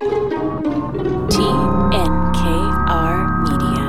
TNKR Media.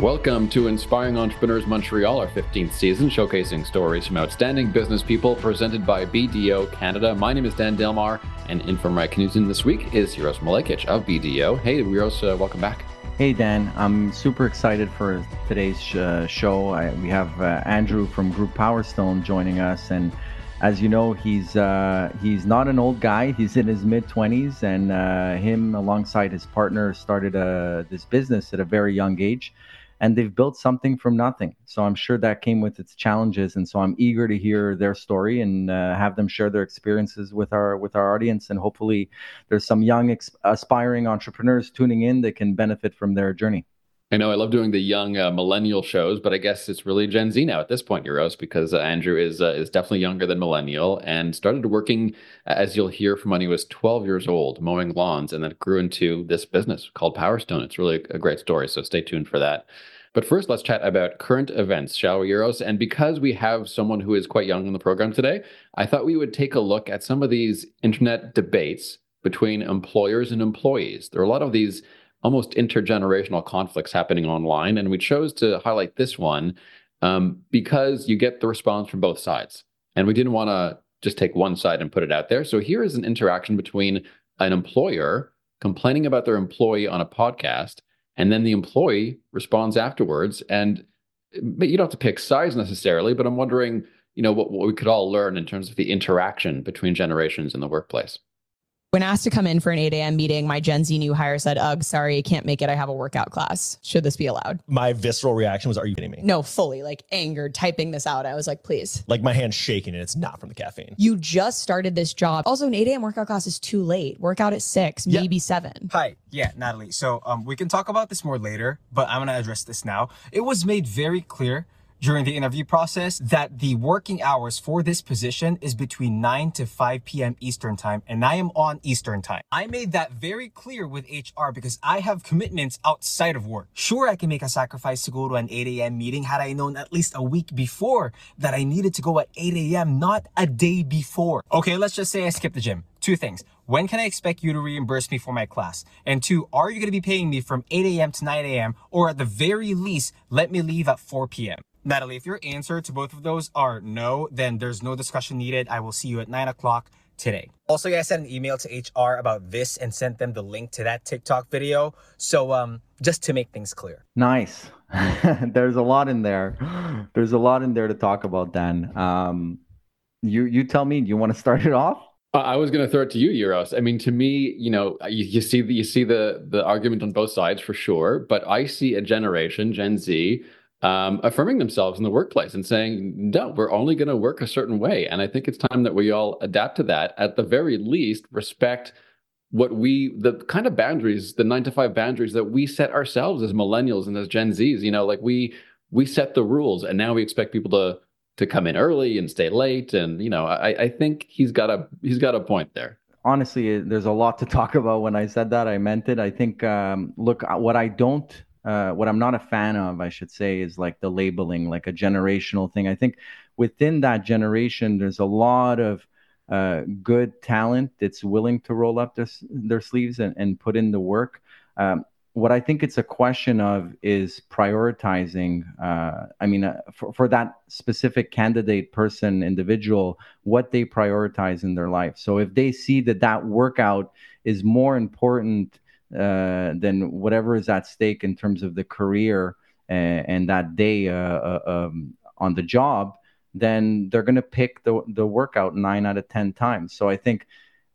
Welcome to Inspiring Entrepreneurs Montreal, our 15th season, showcasing stories from outstanding business people presented by BDO Canada. My name is Dan Delmar, and in for Mike Knudsen this week is Uros Milekic of BDO. Hey, Uros, uh, welcome back. Hey Dan, I'm super excited for today's uh, show. I, we have uh, Andrew from Groupe Powerstone joining us, and as you know, he's uh, he's not an old guy. He's in his mid 20s, and uh, him alongside his partner started uh, this business at a very young age and they've built something from nothing. So I'm sure that came with its challenges, and so I'm eager to hear their story and uh, have them share their experiences with our with our audience, and hopefully there's some young ex- aspiring entrepreneurs tuning in that can benefit from their journey. I know I love doing the young uh, millennial shows, but I guess it's really Gen Z now at this Uros, because uh, Andrew is uh, is definitely younger than millennial and started working, as you'll hear, from when he was 12 years old, mowing lawns, and then grew into this business called Powerstone. It's really a great story, so stay tuned for that. But first, let's chat about current events, shall we, Uros? And because we have someone who is quite young in the program today, I thought we would take a look at some of these internet debates between employers and employees. There are a lot of these almost intergenerational conflicts happening online. And we chose to highlight this one um, because you get the response from both sides. And we didn't want to just take one side and put it out there. So here is an interaction between an employer complaining about their employee on a podcast, and then the employee responds afterwards. And you don't have to pick sides necessarily, but I'm wondering, you know, what, what we could all learn in terms of the interaction between generations in the workplace. When asked to come in for an 8 a.m. meeting, my Gen Z new hire said, Ugh, sorry, I can't make it. I have a workout class. Should this be allowed? My visceral reaction was, Are you kidding me? No, fully like angered, typing this out. I was like, Please. Like my hand's shaking and it's not from the caffeine. You just started this job. Also, an 8 a.m. workout class is too late. Workout at six, Yeah. maybe seven. Hi, yeah, Natalie. So um, we can talk about this more later, but I'm gonna address this now. It was made very clear during the interview process that the working hours for this position is between 9 to 5 p.m. Eastern time, and I am on Eastern time. I made that very clear with HR because I have commitments outside of work. Sure, I can make a sacrifice to go to an 8 a.m. meeting had I known at least a week before that I needed to go at 8 a.m., not a day before. Okay, let's just say I skipped the gym. Two things. When can I expect you to reimburse me for my class? And two, are you going to be paying me from 8 a.m. to 9 a.m. or at the very least, let me leave at 4 p.m.? Natalie, if your answer to both of those are no, then there's no discussion needed. I will see you at 9 o'clock today. Also, I sent an email to HR about this and sent them the link to that TikTok video. So, um, just to make things clear. Nice. There's a lot in there. There's a lot in there to talk about, Dan. Um, you you tell me. Do you want to start it off? Uh, I was going to throw it to you, Uros. I mean, to me, you know, you, you see the you see the the argument on both sides for sure, but I see a generation, Gen Z, um, affirming themselves in the workplace and saying, "No, we're only going to work a certain way." And I think it's time that we all adapt to that. At the very least, respect what we the kind of boundaries, the nine to five boundaries that we set ourselves as millennials and as Gen Zs. You know, like we we set the rules, and now we expect people to to come in early and stay late. And you know, I, I think he's got a he's got a point there. honestly, there's a lot to talk about. When I said that, I meant it. I think, um, look, what I don't, uh, what I'm not a fan of, I should say, is like the labeling, like a generational thing. I think within that generation, there's a lot of uh, good talent that's willing to roll up their, their sleeves and, and put in the work. Um, what I think it's a question of is prioritizing. Uh, I mean, uh, for, for that specific candidate, person, individual, what they prioritize in their life. So if they see that that workout is more important uh, than whatever is at stake in terms of the career and, and that day uh, uh, um, on the job, then they're going to pick the the workout nine out of ten times. So I think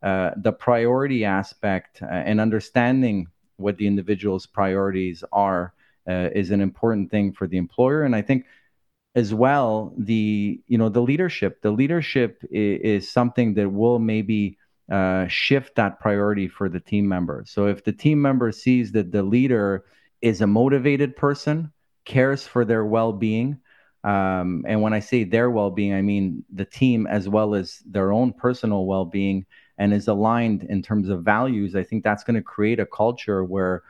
uh, the priority aspect uh, and understanding what the individual's priorities are uh, is an important thing for the employer, and I think as well the you know the leadership the leadership is, is something that will maybe uh, shift that priority for the team member. So if the team member sees that the leader is a motivated person cares for their well-being um, and when i say their well-being i mean the team as well as their own personal well-being and is aligned in terms of values i think that's going to create a culture where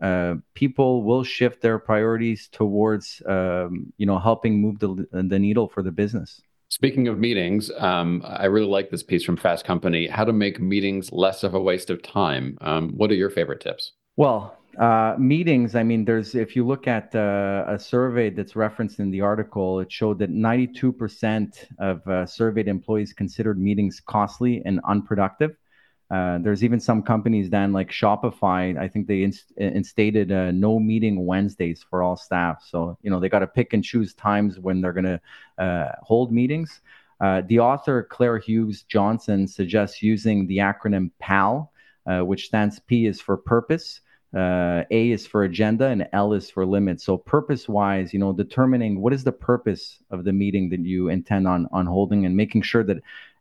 uh, people will shift their priorities towards um, you know helping move the, the needle for the business Speaking of meetings, um, I really like this piece from Fast Company how to make meetings less of a waste of time. Um, what are your favorite tips? Well, uh, meetings, I mean, there's, if you look at uh, a survey that's referenced in the article, it showed that 92% of uh, surveyed employees considered meetings costly and unproductive. Uh, there's even some companies then like Shopify. I think they inst- instated uh, no meeting Wednesdays for all staff. So you know they got to pick and choose times when they're going to uh, hold meetings. Uh, the author Claire Hughes Johnson suggests using the acronym PAL, uh, which stands P is for purpose, A is for agenda, and L is for limit. So purpose-wise, you know, determining what is the purpose of the meeting that you intend on on holding, and making sure that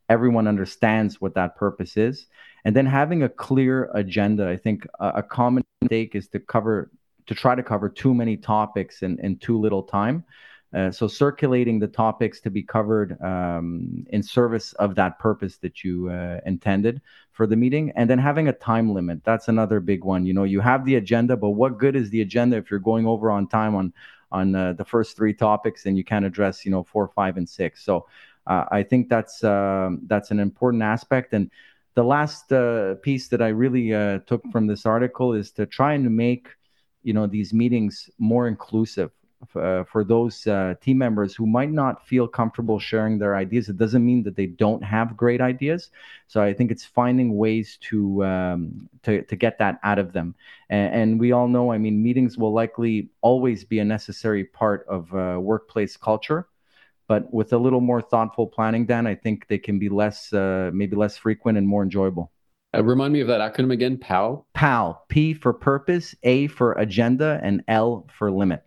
everyone understands what that purpose is and then having a clear agenda i think a, a common mistake is to cover to try to cover too many topics in, in too little time. Uh, so circulating the topics to be covered um, in service of that purpose that you uh, intended for the meeting. And then having a time limit that's another big one. You know you have the agenda but what good is the agenda if you're going over on time on on uh, the first three topics and you can't address you know four five and six? So uh, i think that's um, that's an important aspect. And the last uh, piece that I really uh, took from this article is to try and make you know these meetings more inclusive uh, for those uh, team members who might not feel comfortable sharing their ideas. It doesn't mean that they don't have great ideas. So I think it's finding ways to um, to, to get that out of them. And, and, we all know, I mean, meetings will likely always be a necessary part of uh, workplace culture but with a little more thoughtful planning, Dan, I think they can be less, uh, maybe less frequent and more enjoyable. Uh, remind me of that acronym again PAL? PAL, P for purpose, A for agenda, and L for limit.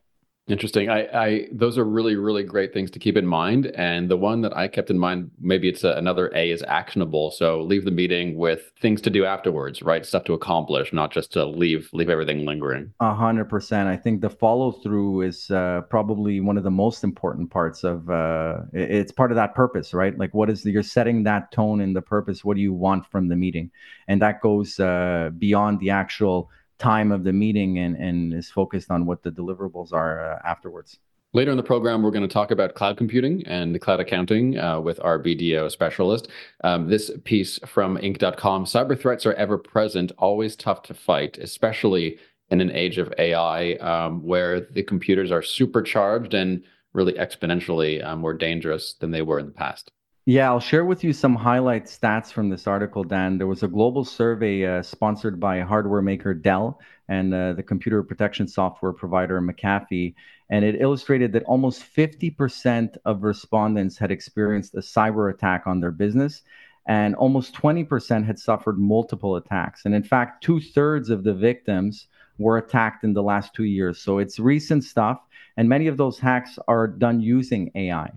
Interesting. I, I, those are really, really great things to keep in mind. And the one that I kept in mind, maybe it's a, another A is actionable. So leave the meeting with things to do afterwards, right? Stuff to accomplish, not just to leave leave everything lingering. A hundred percent. I think the follow through is uh, probably one of the most important parts of. Uh, it's part of that purpose, right? Like, what is the, you're setting that tone in the purpose? What do you want from the meeting? And that goes uh, beyond the actual time of the meeting and, and is focused on what the deliverables are uh, afterwards. Later in the program, we're going to talk about cloud computing and cloud accounting uh, with our BDO specialist. Um, this piece from Inc.com cyber threats are ever present, always tough to fight, especially in an age of AI um, where the computers are supercharged and really exponentially uh, more dangerous than they were in the past. Yeah, I'll share with you some highlight stats from this article, Dan. There was a global survey uh, sponsored by hardware maker Dell and uh, the computer protection software provider McAfee, and it illustrated that almost 50% of respondents had experienced a cyber attack on their business, and almost 20% had suffered multiple attacks. And in fact, two thirds of the victims were attacked in the last two years. So it's recent stuff, and many of those hacks are done using AI.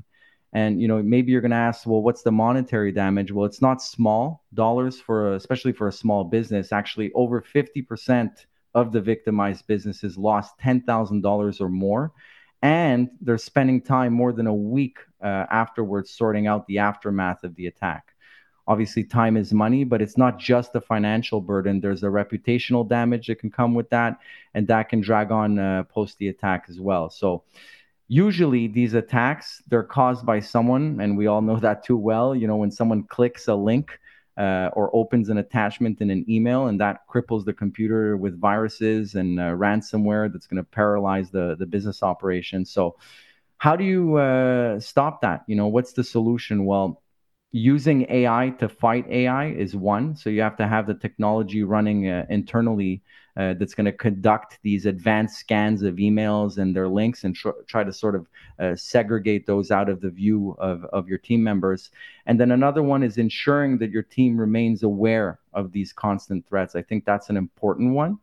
And you know, maybe you're going to ask, well, what's the monetary damage? Well, it's not small dollars for, a, especially for a small business. Actually, over 50% of the victimized businesses lost $10,000 or more, and they're spending time more than a week uh, afterwards sorting out the aftermath of the attack. Obviously, time is money, but it's not just the financial burden. There's a reputational damage that can come with that, and that can drag on uh, post the attack as well. So usually these attacks they're caused by someone and we all know that too well you know when someone clicks a link uh, or opens an attachment in an email and that cripples the computer with viruses and uh, ransomware that's going to paralyze the, the business operation. So how do you uh, stop that? You know what's the solution? Well using ai to fight ai is one. So you have to have the technology running uh, internally uh, that's going to conduct these advanced scans of emails and their links and tr- try to sort of uh, segregate those out of the view of, of your team members. And then another one is ensuring that your team remains aware of these constant threats. I think that's an important one,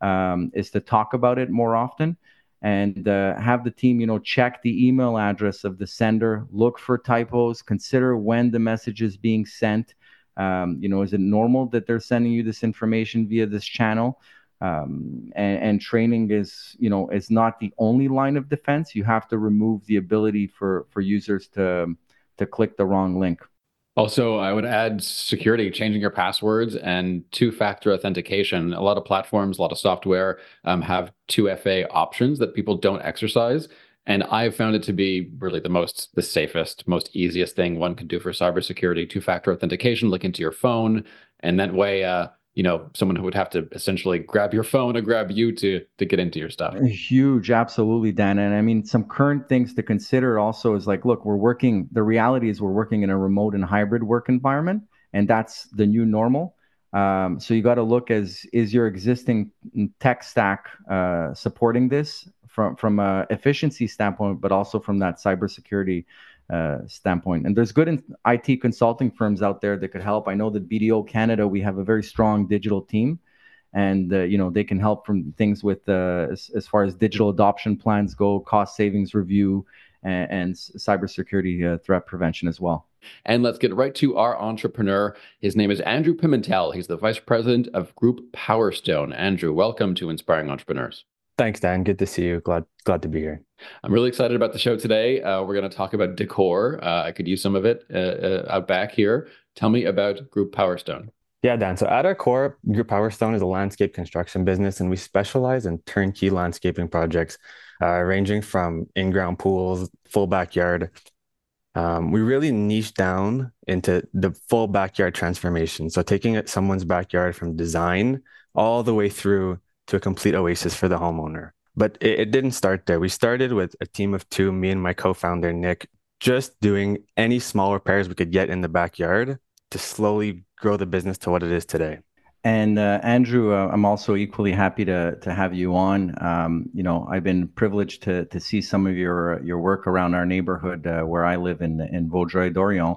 um, is to talk about it more often and uh, have the team you know check the email address of the sender look for typos consider when the message is being sent um, you know is it normal that they're sending you this information via this channel um, and, and, training is you know is not the only line of defense you have to remove the ability for for users to to click the wrong link Also, I would add security, changing your passwords and two factor authentication. A lot of platforms, a lot of software um, have 2FA options that people don't exercise. And I've found it to be really the most, the safest, most easiest thing one can do for cybersecurity. Two factor authentication, Look into your phone. And that way, uh, you know someone who would have to essentially grab your phone or grab you to to get into your stuff. Huge absolutely dan. And i mean some current things to consider also is like look we're working the reality is we're working in a remote and hybrid work environment and that's the new normal. Um, so you got to look as is your existing tech stack uh, supporting this from from a efficiency standpoint but also from that cybersecurity uh, standpoint. And there's good IT consulting firms out there that could help. I know that BDO Canada, we have a very strong digital team, and uh, you know they can help from things with uh, as, as, far as digital adoption plans go, cost savings review, and, and cybersecurity uh, threat prevention as well. And let's get right to our entrepreneur. His name is Andrew Pimentel. He's the vice president of Groupe Powerstone. Andrew, welcome to Inspiring Entrepreneurs. Thanks, Dan. Good to see you. Glad glad to be here. I'm really excited about the show today. Uh, we're going to talk about decor. Uh, I could use some of it uh, uh, out back here. Tell me about Groupe Powerstone. Yeah, Dan. So at our core, Groupe Powerstone is a landscape construction business, and we specialize in turnkey landscaping projects, uh, ranging from in-ground pools, full backyard. Um, we really niche down into the full backyard transformation. So taking someone's backyard from design all the way through to a complete oasis for the homeowner. But it, it didn't start there. We started with a team of two, me and my co founder, Nick, just doing any small repairs we could get in the backyard to slowly grow the business to what it is today. And uh, Andrew, uh, I'm also equally happy to to have you on. Um, you know, I've been privileged to to see some of your your work around our neighborhood uh, where I live in in Vaudreuil Dorion.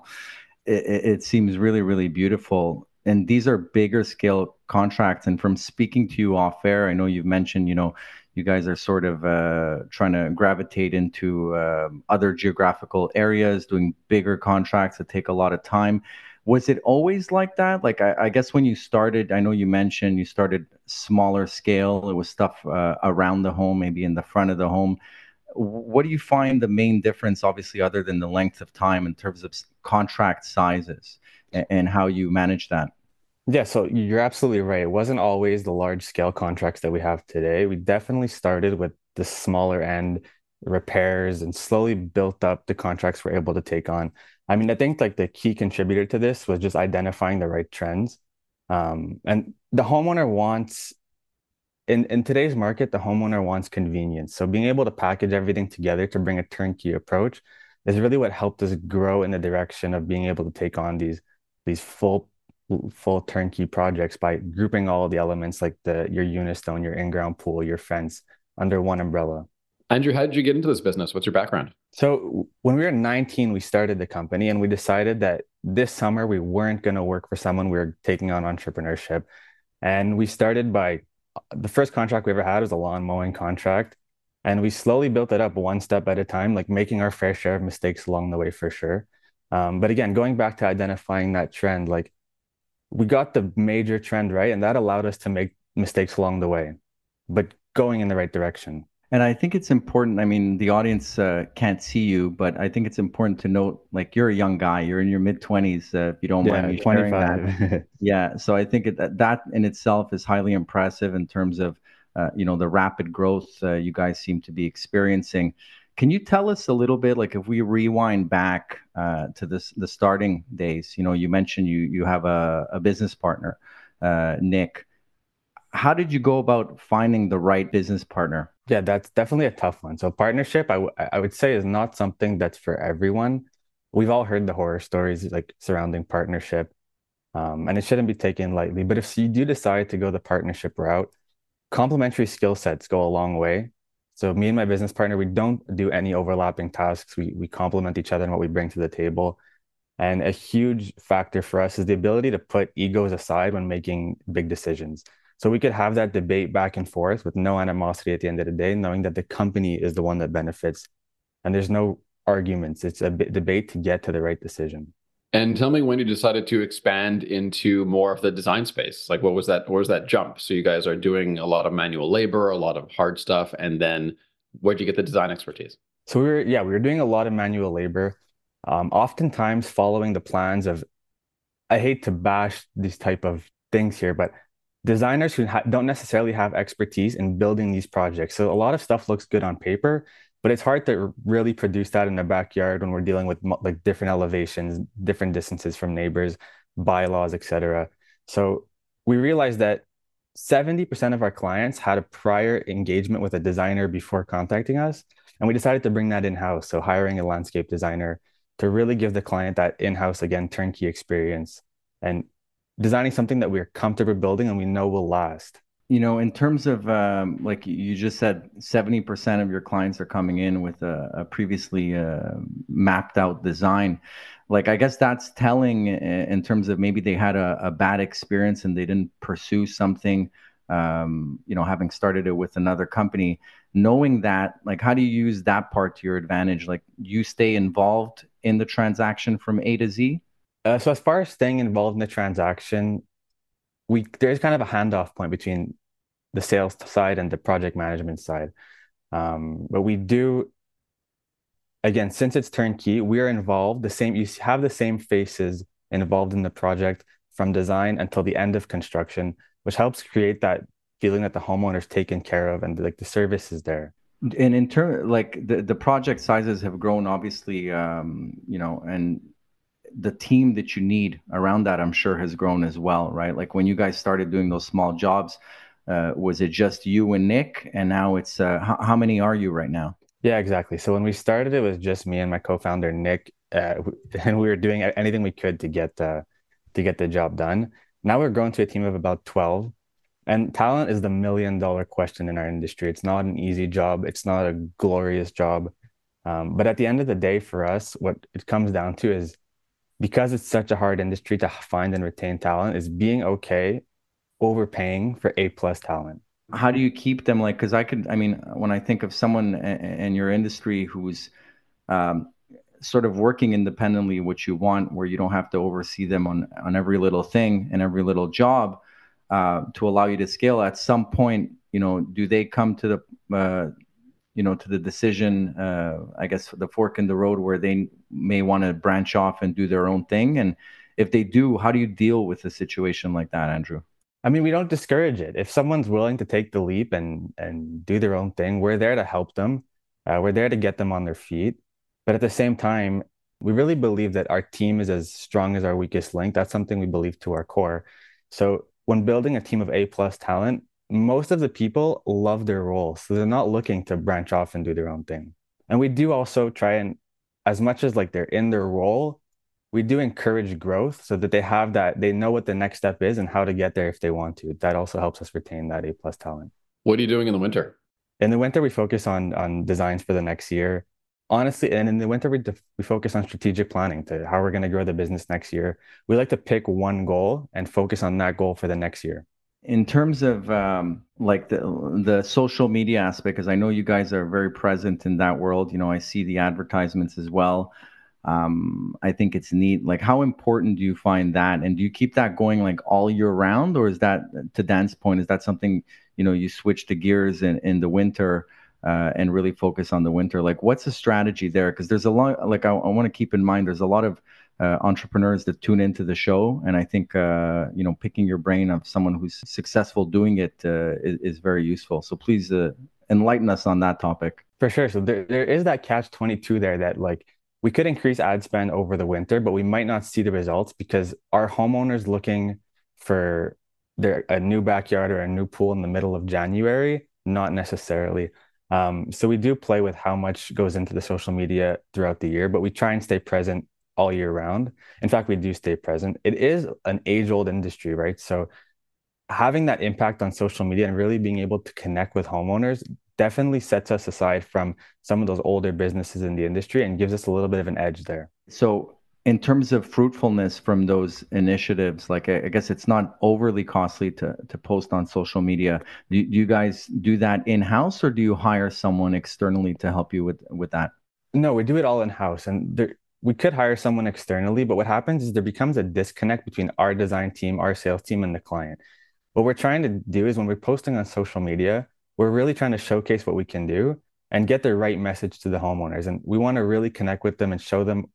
It, it, seems really really beautiful and these are bigger scale contracts. And from speaking to you off air, I know you've mentioned, you know, you guys are sort of uh, trying to gravitate into uh, other geographical areas, doing bigger contracts that take a lot of time. Was it always like that? Like, I, I guess when you started, I know you mentioned you started smaller scale. It was stuff uh, around the home, maybe in the front of the home. What do you find the main difference, obviously, other than the length of time in terms of contract sizes? and how you manage that. Yeah, so you're absolutely right. It wasn't always the large scale contracts that we have today. We definitely started with the smaller end repairs and slowly built up the contracts we're able to take on. I mean, I think like the key contributor to this was just identifying the right trends. Um, and the homeowner wants in, in today's market, the homeowner wants convenience. So being able to package everything together to bring a turnkey approach is really what helped us grow in the direction of being able to take on these these full full turnkey projects by grouping all the elements like the your unistone, your in-ground pool, your fence under one umbrella. Andrew, how did you get into this business? What's your background? So when we were 19, we started the company and we decided that this summer we weren't going to work for someone. We were taking on entrepreneurship. And we started by the first contract we ever had was a lawn mowing contract. And we slowly built it up one step at a time, like making our fair share of mistakes along the way for sure. Um, but again, going back to identifying that trend, like we got the major trend right, and that allowed us to make mistakes along the way, but going in the right direction. And I think it's important. I mean, the audience uh, can't see you, but I think it's important to note, like, you're a young guy. You're in your mid twenties, uh, if you don't yeah, mind me 25. sharing that. yeah. So I think it, that in itself is highly impressive in terms of, uh, you know, the rapid growth uh, you guys seem to be experiencing. Can you tell us a little bit, like if we rewind back uh, to this the starting days? You know, you mentioned you you have a, a business partner, uh, Nick. How did you go about finding the right business partner? Yeah, that's definitely a tough one. So partnership, I, I would say, is not something that's for everyone. We've all heard the horror stories like surrounding partnership, um, and it shouldn't be taken lightly. But if you do decide to go the partnership route, complementary skill sets go a long way so me and my business partner, we don't do any overlapping tasks. We we complement each other and what we bring to the table. And a huge factor for us is the ability to put egos aside when making big decisions. So we could have that debate back and forth with no animosity at the end of the day, knowing that the company is the one that benefits. And there's no arguments. It's a debate to get to the right decision. And tell me when you decided to expand into more of the design space. Like, what was that? What was that jump? So you guys are doing a lot of manual labor, a lot of hard stuff, and then where'd you get the design expertise? So we were, yeah, we were doing a lot of manual labor. Um, oftentimes following the plans of, I hate to bash these type of things here, but designers who don't necessarily have expertise in building these projects. So a lot of stuff looks good on paper, but it's hard to really produce that in the backyard when we're dealing with like different elevations, different distances from neighbors, bylaws, etc. So we realized that 70% of our clients had a prior engagement with a designer before contacting us. And we decided to bring that in house. So, hiring a landscape designer to really give the client that in house, again, turnkey experience and designing something that we're comfortable building and we know will last. You know, in terms of um, like you just said, 70% of your clients are coming in with a, a previously uh, mapped out design. Like i guess that's telling in terms of maybe they had a, a bad experience and they didn't pursue something um, you know having started it with another company. Knowing that like how do you use that part to your advantage? Like you stay involved in the transaction from a to z? Uh, so as far as staying involved in the transaction we there's kind of a handoff point between the sales side and the project management side um, but we do again, since it's turnkey, we are involved the same, you have the same faces involved in the project from design until the end of construction, which helps create that feeling that the homeowner's taken care of and like the service is there. And in turn, like the, the project sizes have grown, obviously, um, you know, and the team that you need around that, I'm sure, has grown as well, right? Like when you guys started doing those small jobs, uh, was it just you and Nick? And now it's uh, how, how many are you right now? Yeah, exactly. So when we started, it was just me and my co-founder Nick, uh, and we were doing anything we could to get uh, to get the job done. Now we're growing to a team of about 12. And talent is the million dollar question in our industry. It's not an easy job. It's not a glorious job. Um, but at the end of the day, for us, what it comes down to is because it's such a hard industry to find and retain talent, is being okay overpaying for A plus talent? How do you keep them? Like because i could i mean when i think of someone in your industry who's um, sort of working independently what you want where you don't have to oversee them on on every little thing and every little job uh, to allow you to scale at some point you know do they come to the uh, you know to the decision uh, i guess the fork in the road where they may want to branch off and do their own thing? And if they do how do you deal with a situation like that andrew I mean, we don't discourage it. If someone's willing to take the leap and and do their own thing, we're there to help them. Uh, we're there to get them on their feet. But at the same time, we really believe that our team is as strong as our weakest link. That's something we believe to our core. So when building a team of A plus talent, most of the people love their role. So they're not looking to branch off and do their own thing. And we do also try and as much as like they're in their role, we do encourage growth so that they have that they know what the next step is and how to get there if they want to. That also helps us retain that a plus talent. What are you doing in the winter? In the winter we focus on on designs for the next year. Honestly and in the winter we, we focus on strategic planning to how we're going to grow the business next year. We like to pick one goal and focus on that goal for the next year. In terms of um, like the the social media aspect because i know you guys are very present in that world you know i see the advertisements as well um, I think it's neat. Like, how important do you find that, and do you keep that going like all year round, or is that to Dan's point? Is that something you know you switch the gears in in the winter uh, and really focus on the winter? Like, what's the strategy there? Because there's a lot. Like, I, I want to keep in mind there's a lot of uh, entrepreneurs that tune into the show, and I think uh, you know picking your brain of someone who's successful doing it uh, is, is, very useful. So please uh, enlighten us on that topic. For sure. So there, there is that catch twenty two there that like we could increase ad spend over the winter, but we might not see the results because our homeowners looking for their a new backyard or a new pool in the middle of January, not necessarily. Um, so we do play with how much goes into the social media throughout the year, but we try and stay present all year round. In fact, we do stay present. It is an age-old industry, right? So having that impact on social media and really being able to connect with homeowners definitely sets us aside from some of those older businesses in the industry and gives us a little bit of an edge there. So, in terms of fruitfulness from those initiatives, like I, guess it's not overly costly to to post on social media. Do, do you guys do that in house, or do you hire someone externally to help you with with that? No, we do it all in house, and there, we could hire someone externally. But what happens is there becomes a disconnect between our design team, our sales team, and the client. What we're trying to do is when we're posting on social media, we're really trying to showcase what we can do and get the right message to the homeowners. And we want to really connect with them and show them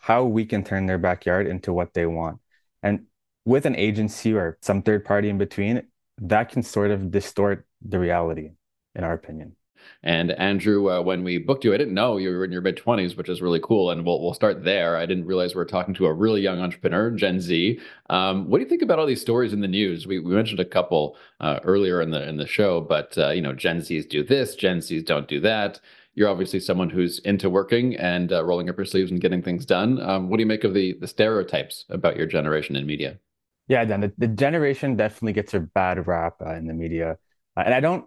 how we can turn their backyard into what they want. And with an agency or some third party in between, that can sort of distort the reality, in our opinion. And Andrew, uh, when we booked you, I didn't know you were in your mid 20s, which is really cool. And we'll, we'll start there. I didn't realize we are talking to a really young entrepreneur, Gen Z. Um, what do you think about all these stories in the news? We, we mentioned a couple uh, earlier in the in the show, but uh, you know, Gen Zs do this, Gen Zs don't do that. You're obviously someone who's into working and uh, rolling up your sleeves and getting things done. Um, what do you make of the the stereotypes about your generation in media? Yeah, Dan, the, the generation definitely gets a bad rap uh, in the media. Uh, and I don't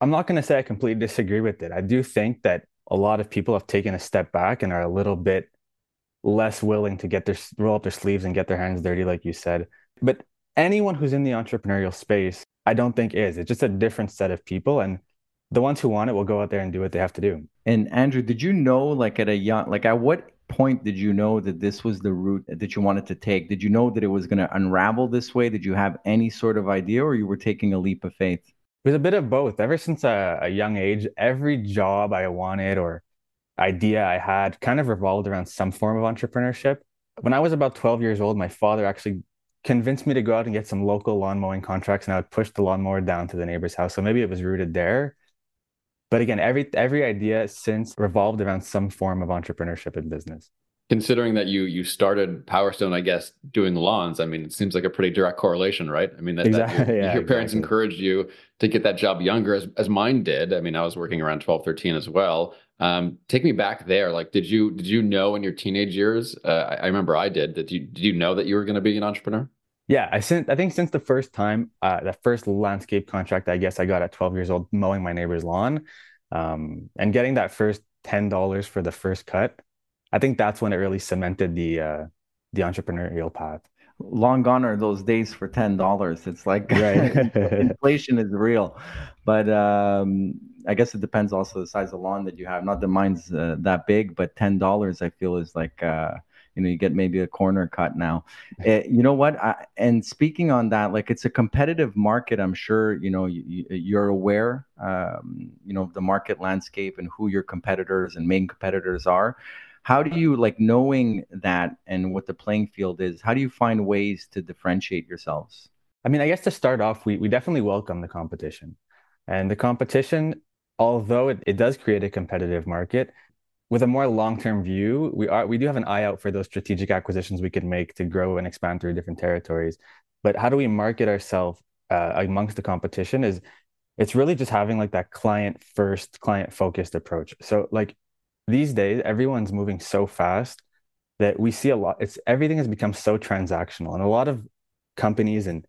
I'm not going to say I completely disagree with it. I do think that a lot of people have taken a step back and are a little bit less willing to get their roll up their sleeves and get their hands dirty, like you said. But anyone who's in the entrepreneurial space, I don't think is. It's just a different set of people, and the ones who want it will go out there and do what they have to do. And Andrew, did you know, like at a young, like at what point did you know that this was the route that you wanted to take? Did you know that it was going to unravel this way? Did you have any sort of idea, or you were taking a leap of faith? It was a bit of both. Ever since a, a young age, every job I wanted or idea I had kind of revolved around some form of entrepreneurship. When I was about 12 years old, my father actually convinced me to go out and get some local lawn mowing contracts and I would push the lawnmower down to the neighbor's house. So maybe it was rooted there. But again, every every idea since revolved around some form of entrepreneurship and business considering that you you started Powerstone, I guess, doing lawns, I mean, it seems like a pretty direct correlation, right? I mean, that, exactly. that your, yeah, your parents exactly. encouraged you to get that job younger, as as mine did. I mean, I was working around 12, 13 as well. Um, take me back there. Like, did you did you know in your teenage years? Uh, I, I, remember I did. Did you did you know that you were going to be an entrepreneur? Yeah, I I think since the first time, uh, the first landscape contract, I guess I got at 12 years old, mowing my neighbor's lawn, um, and getting that first ten dollars for the first cut I think that's when it really cemented the uh, the entrepreneurial path. Long gone are those days for ten dollars. It's like right. inflation is real, but um, I guess it depends also the size of lawn that you have. Not that mine's uh, that big, but ten dollars I feel is like uh, you know you get maybe a corner cut now. Uh, you know what? I, and speaking on that, like it's a competitive market. I'm sure you know you, you're aware, um, you know the market landscape and who your competitors and main competitors are how do you like knowing that and what the playing field is how do you find ways to differentiate yourselves? I mean i guess to start off we, we definitely welcome the competition. And the competition although it, it does create a competitive market with a more long-term view we are we do have an eye out for those strategic acquisitions we can make to grow and expand through different territories. But how do we market ourselves uh, amongst the competition is it's really just having like that client first client focused approach. So like these days everyone's moving so fast that we see a lot it's everything has become so transactional and a lot of companies and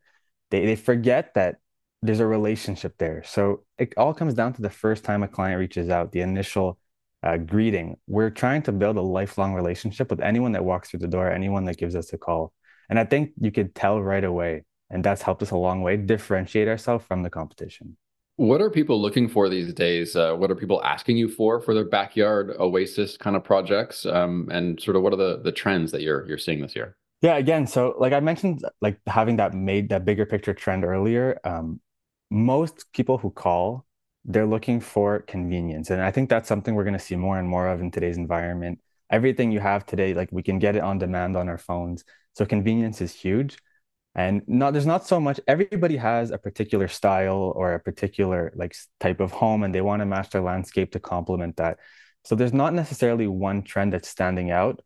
they, they forget that there's a relationship there. So it all comes down to the first time a client reaches out the initial uh, greeting. We're trying to build a lifelong relationship with anyone that walks through the door anyone that gives us a call. And i think you could tell right away and that's helped us a long way differentiate ourselves from the competition what are people looking for these days? Uh, what are people asking you for for their backyard oasis kind of projects? Um, and sort of what are the the trends that you're you're seeing this year? Yeah, again, so like I mentioned, like having that made that bigger picture trend earlier. Um, most people who call, they're looking for convenience, and I think that's something we're going to see more and more of in today's environment. Everything you have today, like we can get it on demand on our phones, so convenience is huge and not there's not so much everybody has a particular style or a particular like type of home and they want to match their landscape to complement that. So there's not necessarily one trend that's standing out.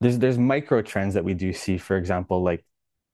There's there's micro trends that we do see for example like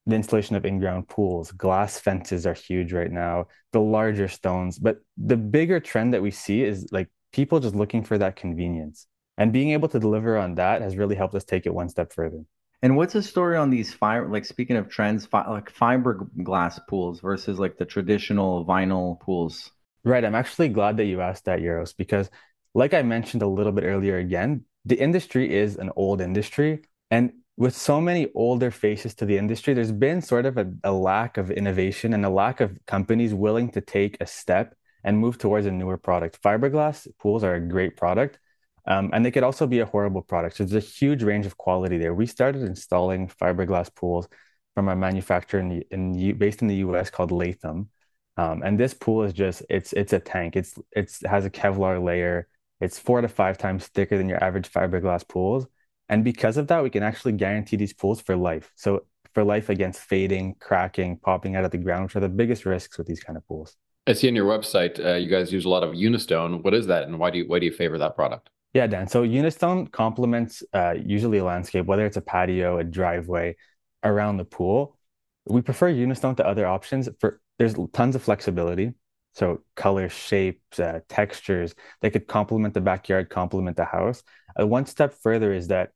the installation of in-ground pools. Glass fences are huge right now the larger stones. But the bigger trend that we see is like people just looking for that convenience. And being able to deliver on that has really helped us take it one step further and what's the story on these fiber? Like speaking of trends, fi- like fiberglass pools versus like the traditional vinyl pools. Right. I'm actually glad that you asked that, Uros, because like I mentioned a little bit earlier, again, the industry is an old industry, and with so many older faces to the industry, there's been sort of a, a lack of innovation and a lack of companies willing to take a step and move towards a newer product. Fiberglass pools are a great product, um, and they could also be a horrible product. So there's a huge range of quality there. We started installing fiberglass pools from a manufacturer in, in based in the US called Latham. Um, and this pool is just it's it's a tank. It's it's it has a Kevlar layer. It's four to five times thicker than your average fiberglass pools. And because of that, we can actually guarantee these pools for life. So for life against fading, cracking, popping out of the ground, which are the biggest risks with these kind of pools. I see on your website uh, you guys use a lot of Unistone. What is that, and why do you why do you favor that product? Yeah, Dan. So Unistone complements uh, usually a landscape, whether it's a patio, a driveway, around the pool. We prefer Unistone to other options for there's tons of flexibility. So color, shapes, uh, textures, they could complement the backyard, complement the house. Uh, one step further is that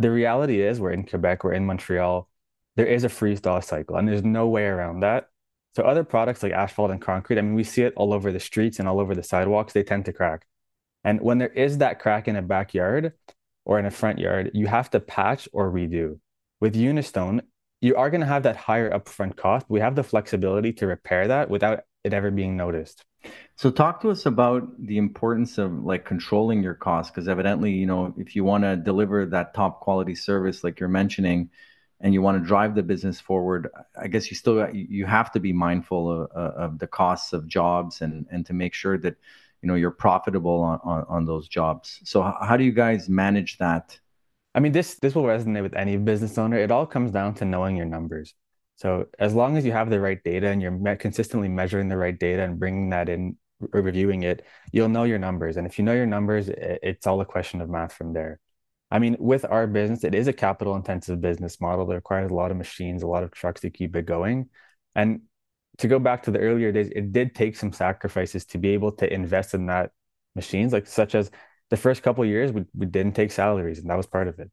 the reality is we're in Quebec, we're in Montreal, there is a freeze thaw cycle, and there's no way around that. So other products like asphalt and concrete, I mean, we see it all over the streets and all over the sidewalks, they tend to crack. And when there is that crack in a backyard or in a front yard, you have to patch or redo. With Unistone, you are going to have that higher upfront cost. We have the flexibility to repair that without it ever being noticed. So talk to us about the importance of like controlling your costs because evidently, you know, if you want to deliver that top quality service like you're mentioning and you want to drive the business forward, I guess you still you have to be mindful of, of the costs of jobs and and to make sure that you know you're profitable on, on, on those jobs. So how do you guys manage that? I mean, this this will resonate with any business owner. It all comes down to knowing your numbers. So as long as you have the right data and you're me- consistently measuring the right data and bringing that in, or reviewing it, you'll know your numbers. And if you know your numbers, it, it's all a question of math from there. I mean, with our business, it is a capital intensive business model that requires a lot of machines, a lot of trucks to keep it going. And to go back to the earlier days, it did take some sacrifices to be able to invest in that machines, like such as the first couple years, we, we didn't take salaries, and that was part of it.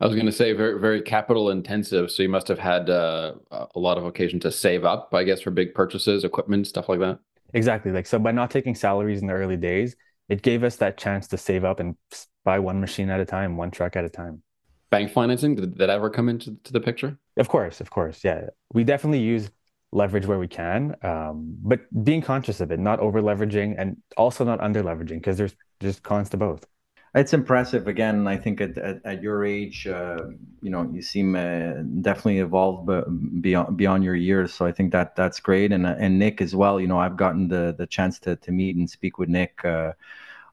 I was going to say very very capital intensive. So you must have had uh, a lot of occasion to save up, I guess, for big purchases, equipment, stuff like that. Exactly. Like so, by not taking salaries in the early days, it gave us that chance to save up and buy one machine at a time, one truck at a time. Bank financing did that ever come into to the picture? Of course, of course, yeah. We definitely use leverage where we can, um, but being conscious of it, not over leveraging and also not under leveraging because there's just cons to both. It's impressive. Again, I think at, at, at your age, uh, you know, you seem uh, definitely evolved beyond beyond your years. So I think that that's great. And and Nick as well. You know, I've gotten the the chance to to meet and speak with Nick. Uh,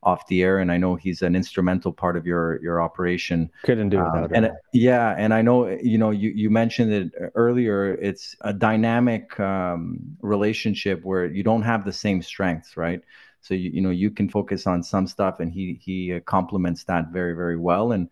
off the air, and I know he's an instrumental part of your your operation. Couldn't do without um, And yeah, and I know you know you you mentioned it earlier. It's a dynamic um, relationship where you don't have the same strengths, right? So you you know you can focus on some stuff, and he he uh, complements that very very well. And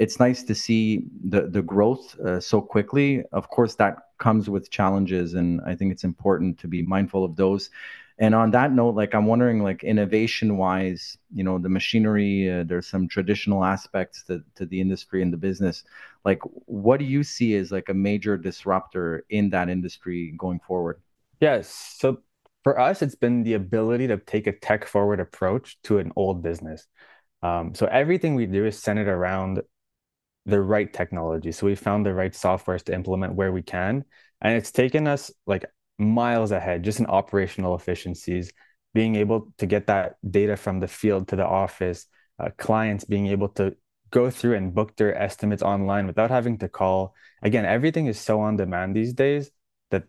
it's nice to see the the growth uh, so quickly. Of course, that comes with challenges, and I think it's important to be mindful of those. And on that note, like I'm wondering, like innovation wise, you know, the machinery, uh, there's some traditional aspects to, to the industry and the business. Like, what do you see as like a major disruptor in that industry going forward? Yes. So for us, it's been the ability to take a tech forward approach to an old business. Um, so everything we do is centered around the right technology. So we found the right softwares to implement where we can. And it's taken us like miles ahead just in operational efficiencies, being able to get that data from the field to the office, uh, clients being able to go through and book their estimates online without having to call. Again, everything is so on demand these days that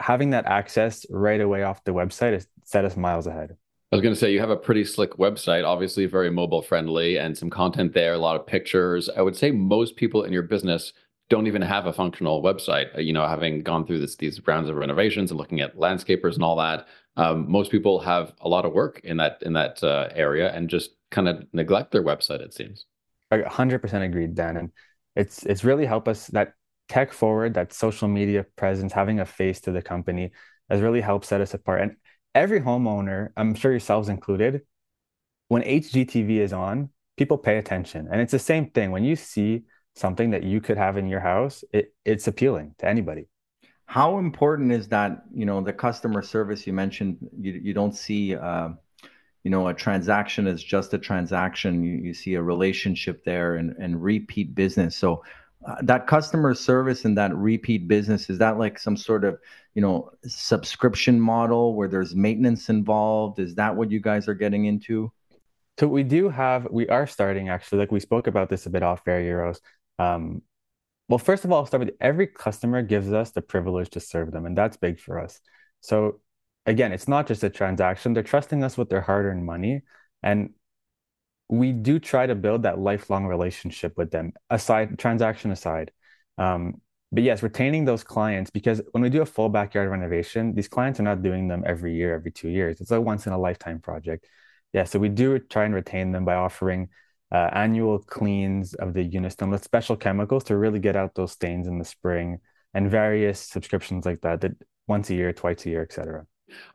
having that access right away off the website has set us miles ahead. I was going to say you have a pretty slick website, obviously very mobile friendly and some content there, a lot of pictures. I would say most people in your business don't even have a functional website. Uh, you know, having gone through this, these rounds of renovations and looking at landscapers and all that, um, most people have a lot of work in that in that uh, area and just kind of neglect their website. It seems. 100% agreed, Dan, and it's it's really helped us that tech forward, that social media presence, having a face to the company has really helped set us apart. And every homeowner, I'm sure yourselves included, when HGTV is on, people pay attention, and it's the same thing when you see something that you could have in your house, it, it's appealing to anybody. How important is that? You know, the customer service you mentioned. You you don't see, uh, you know, a transaction is just a transaction. You, you see a relationship there and and repeat business. So uh, that customer service and that repeat business is that like some sort of you know subscription model where there's maintenance involved? Is that what you guys are getting into? So we do have, we are starting actually, like we spoke about this a bit off air, Uros. Um, well, first of all, I'll start with every customer gives us the privilege to serve them, and that's big for us. So again, it's not just a transaction. They're trusting us with their hard-earned money. And we do try to build that lifelong relationship with them, aside transaction aside. Um, but yes, retaining those clients because when we do a full backyard renovation, these clients are not doing them every year, every two years. It's a once in a lifetime project. Yeah, so we do try and retain them by offering uh, annual cleans of the units with special chemicals to really get out those stains in the spring and various subscriptions like that that once a year, twice a year, etc.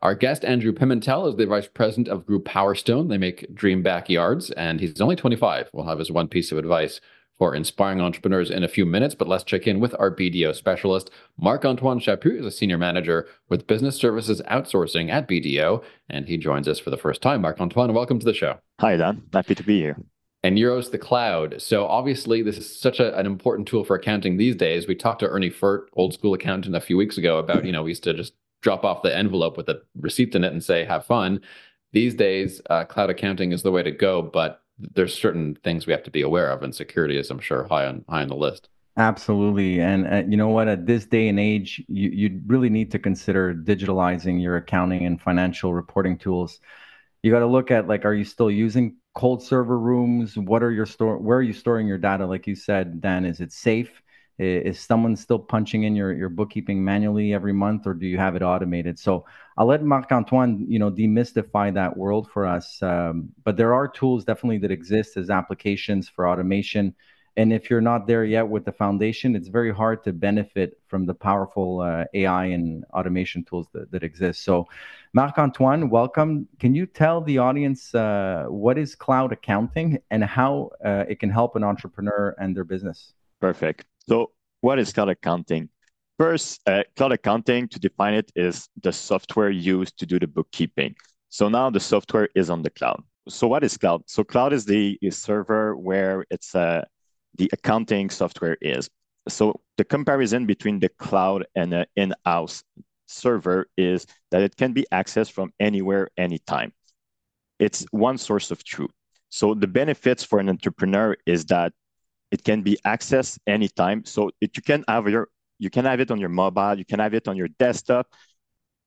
Our guest, Andrew Pimentel, is the vice president of Groupe Powerstone. They make dream backyards, and he's only 25. We'll have his one piece of advice for inspiring entrepreneurs in a few minutes, but let's check in with our BDO specialist. Marc Antoine Chaput is a senior manager with business services outsourcing at BDO, and he joins us for the first time. Marc Antoine, welcome to the show. Hi, Dan. Happy to be here and Uros the cloud. So obviously, this is such a, an important tool for accounting these days. We talked to Ernie Furt, old school accountant, a few weeks ago about you know we used to just drop off the envelope with a receipt in it and say have fun. These days, uh, cloud accounting is the way to go, but there's certain things we have to be aware of, and security is, I'm sure, high on high on the list. Absolutely, and uh, you know what? At this day and age, you you really need to consider digitalizing your accounting and financial reporting tools. You got to look at like, are you still using cold server rooms? What are your store? Where are you storing your data? Like you said, Dan, is it safe? Is someone still punching in your, your bookkeeping manually every month, or do you have it automated? So I'll let Marc Antoine, you know, demystify that world for us. Um, but there are tools definitely that exist as applications for automation. And if you're not there yet with the foundation, it's very hard to benefit from the powerful uh, AI and automation tools that, that exist. So, Marc Antoine, welcome. Can you tell the audience uh, what is cloud accounting and how uh, it can help an entrepreneur and their business? Perfect. So, what is cloud accounting? First, uh, cloud accounting, to define it, is the software used to do the bookkeeping. So now the software is on the cloud. So what is cloud? So cloud is the server where it's uh, the accounting software is. So the comparison between the cloud and an in-house server is that it can be accessed from anywhere, anytime. It's one source of truth. So the benefits for an entrepreneur is that it can be accessed anytime. So it, you can have your you can have it on your mobile, you can have it on your desktop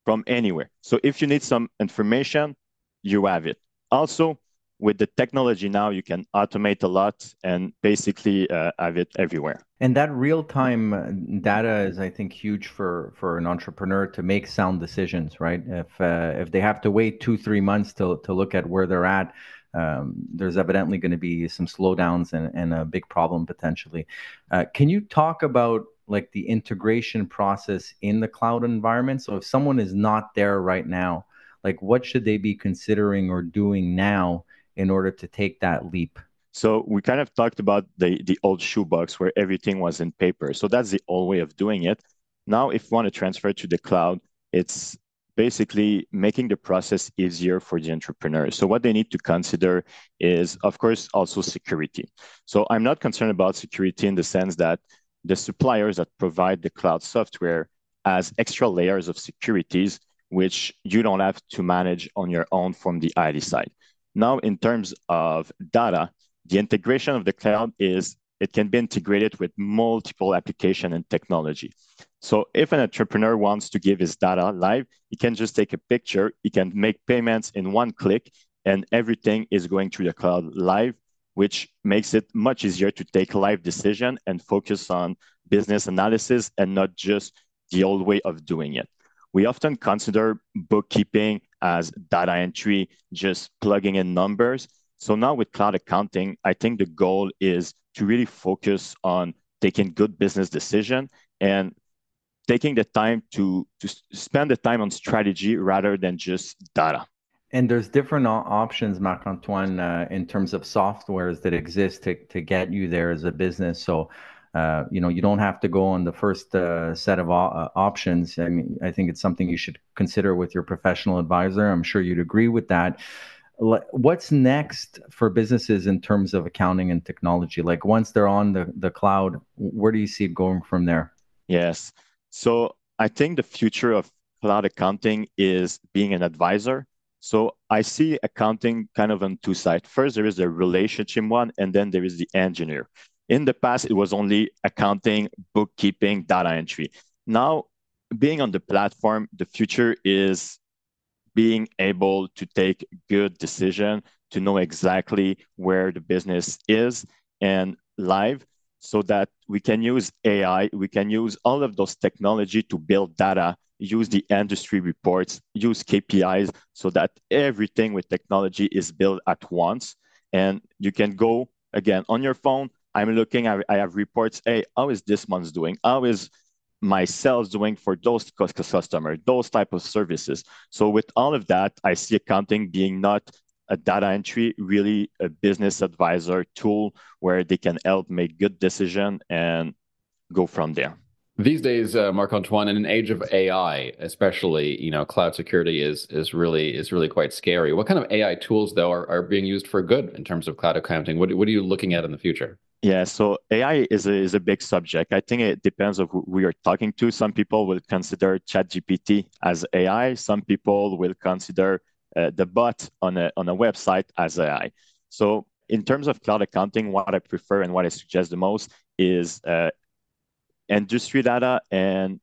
from anywhere. So if you need some information, you have it. Also, with the technology now, you can automate a lot and basically uh, have it everywhere. And that real-time data is, I think, huge for for an entrepreneur to make sound decisions, right? If uh, if they have to wait two three months to to look at where they're at, um, there's evidently going to be some slowdowns and, and a big problem potentially. Uh, can you talk about like the integration process in the cloud environment? So if someone is not there right now, like what should they be considering or doing now in order to take that leap? So we kind of talked about the the old shoebox where everything was in paper. So that's the old way of doing it. Now, if you want to transfer to the cloud, it's basically making the process easier for the entrepreneur. So what they need to consider is, of course, also security. So I'm not concerned about security in the sense that the suppliers that provide the cloud software has extra layers of securities which you don't have to manage on your own from the IT side. Now, in terms of data, the integration of the cloud is it can be integrated with multiple application and technology. So if an entrepreneur wants to give his data live, he can just take a picture, he can make payments in one click, and everything is going through the cloud live, which makes it much easier to take live decision and focus on business analysis and not just the old way of doing it. We often consider bookkeeping as data entry, just plugging in numbers. So now with cloud accounting, I think the goal is to really focus on taking good business decision and taking the time to to spend the time on strategy rather than just data. And there's different options, Marc Antoine, uh, in terms of softwares that exist to to get you there as a business. So. Uh, you know, you don't have to go on the first uh, set of uh, options. I mean, I think it's something you should consider with your professional advisor. I'm sure you'd agree with that. What's next for businesses in terms of accounting and technology? Like once they're on the, the cloud, where do you see it going from there? Yes. So I think the future of cloud accounting is being an advisor. So I see accounting kind of on two sides. First, there is the relationship one, and then there is the engineer. In the past, it was only accounting, bookkeeping, data entry. Now, being on the platform, the future is being able to take good decision to know exactly where the business is and live so that we can use AI, we can use all of those technology to build data, use the industry reports, use KPIs so that everything with technology is built at once. And you can go again on your phone. I'm looking, I, I have reports. Hey, how is this month's doing? How is my sales doing for those customers, those type of services? So with all of that, I see accounting being not a data entry, really a business advisor tool where they can help make good decision and go from there. These days, uh, Marc Antoine, in an age of AI, especially, you know, cloud security is is really is really quite scary. What kind of AI tools, though, are, are being used for good in terms of cloud accounting? What what are you looking at in the future? Yeah, so AI is a, is a big subject. I think it depends of who we are talking to. Some people will consider ChatGPT as AI. Some people will consider uh, the bot on a, on a website as AI. So in terms of cloud accounting, what I prefer and what I suggest the most is uh, industry data and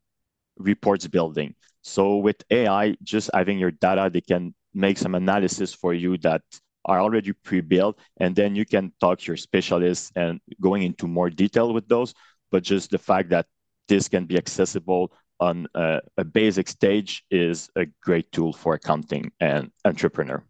reports building. So with AI, just having your data, they can make some analysis for you that are already pre-built, and then you can talk to your specialists and going into more detail with those. But just the fact that this can be accessible on a, a basic stage is a great tool for accounting and entrepreneur.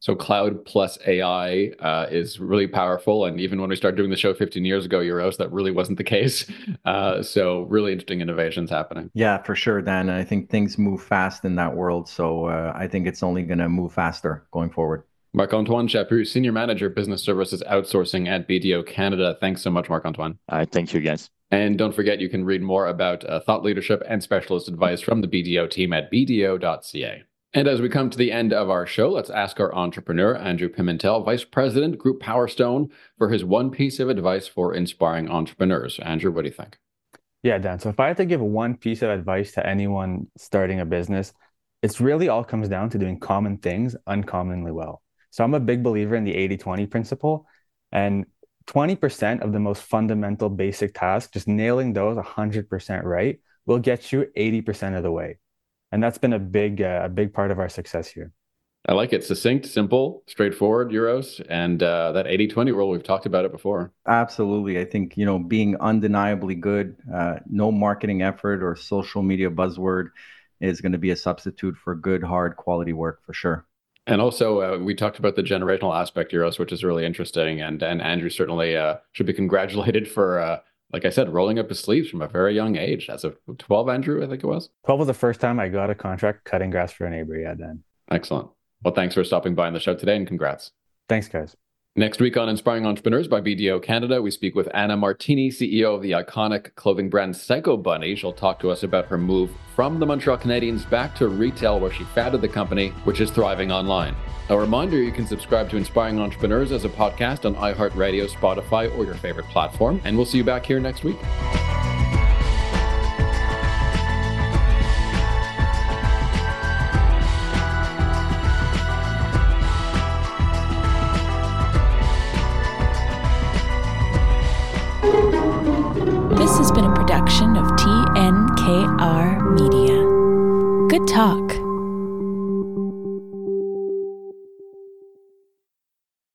So cloud plus AI uh, is really powerful, and even when we started doing the show 15 years ago, Uros, that really wasn't the case. Uh, so really interesting innovations happening. Yeah, for sure, Dan. I think things move fast in that world, so uh, I think it's only going to move faster going forward. Marc Antoine Chaput, Senior Manager, Business Services Outsourcing at BDO Canada. Thanks so much, Marc Antoine. Uh, thank you, guys. And don't forget, you can read more about uh, thought leadership and specialist advice from the BDO team at bdo.ca. And as we come to the end of our show, let's ask our entrepreneur, Andrew Pimentel, Vice President, Groupe Powerstone, for his one piece of advice for inspiring entrepreneurs. Andrew, what do you think? Yeah, Dan. So if I had to give one piece of advice to anyone starting a business, it's really all comes down to doing common things uncommonly well. So I'm a big believer in the 80 20 principle. And 20% of the most fundamental basic tasks, just nailing those 100% right, will get you 80% of the way. And that's been a big, uh, a big part of our success here. I like it. Succinct, simple, straightforward, Uros. And uh, that 80 20 rule, we've talked about it before. Absolutely. I think, you know, being undeniably good, uh, no marketing effort or social media buzzword is going to be a substitute for good, hard quality work for sure. And also, uh, we talked about the generational aspect, Uros, which is really interesting. And and Andrew certainly uh, should be congratulated for, uh, like I said, rolling up his sleeves from a very young age. As of 12, Andrew, I think it was. 12 was the first time I got a contract cutting grass for a neighbor. Yeah, then. Excellent. Well, thanks for stopping by on the show today and congrats. Thanks, guys. Next week on Inspiring Entrepreneurs by BDO Canada, we speak with Anna Martini, CEO of the iconic clothing brand Psycho Bunny. She'll talk to us about her move from the Montreal Canadiens back to retail, where she founded the company, which is thriving online. A reminder you can subscribe to Inspiring Entrepreneurs as a podcast on iHeartRadio, Spotify, or your favorite platform. And we'll see you back here next week. Talk.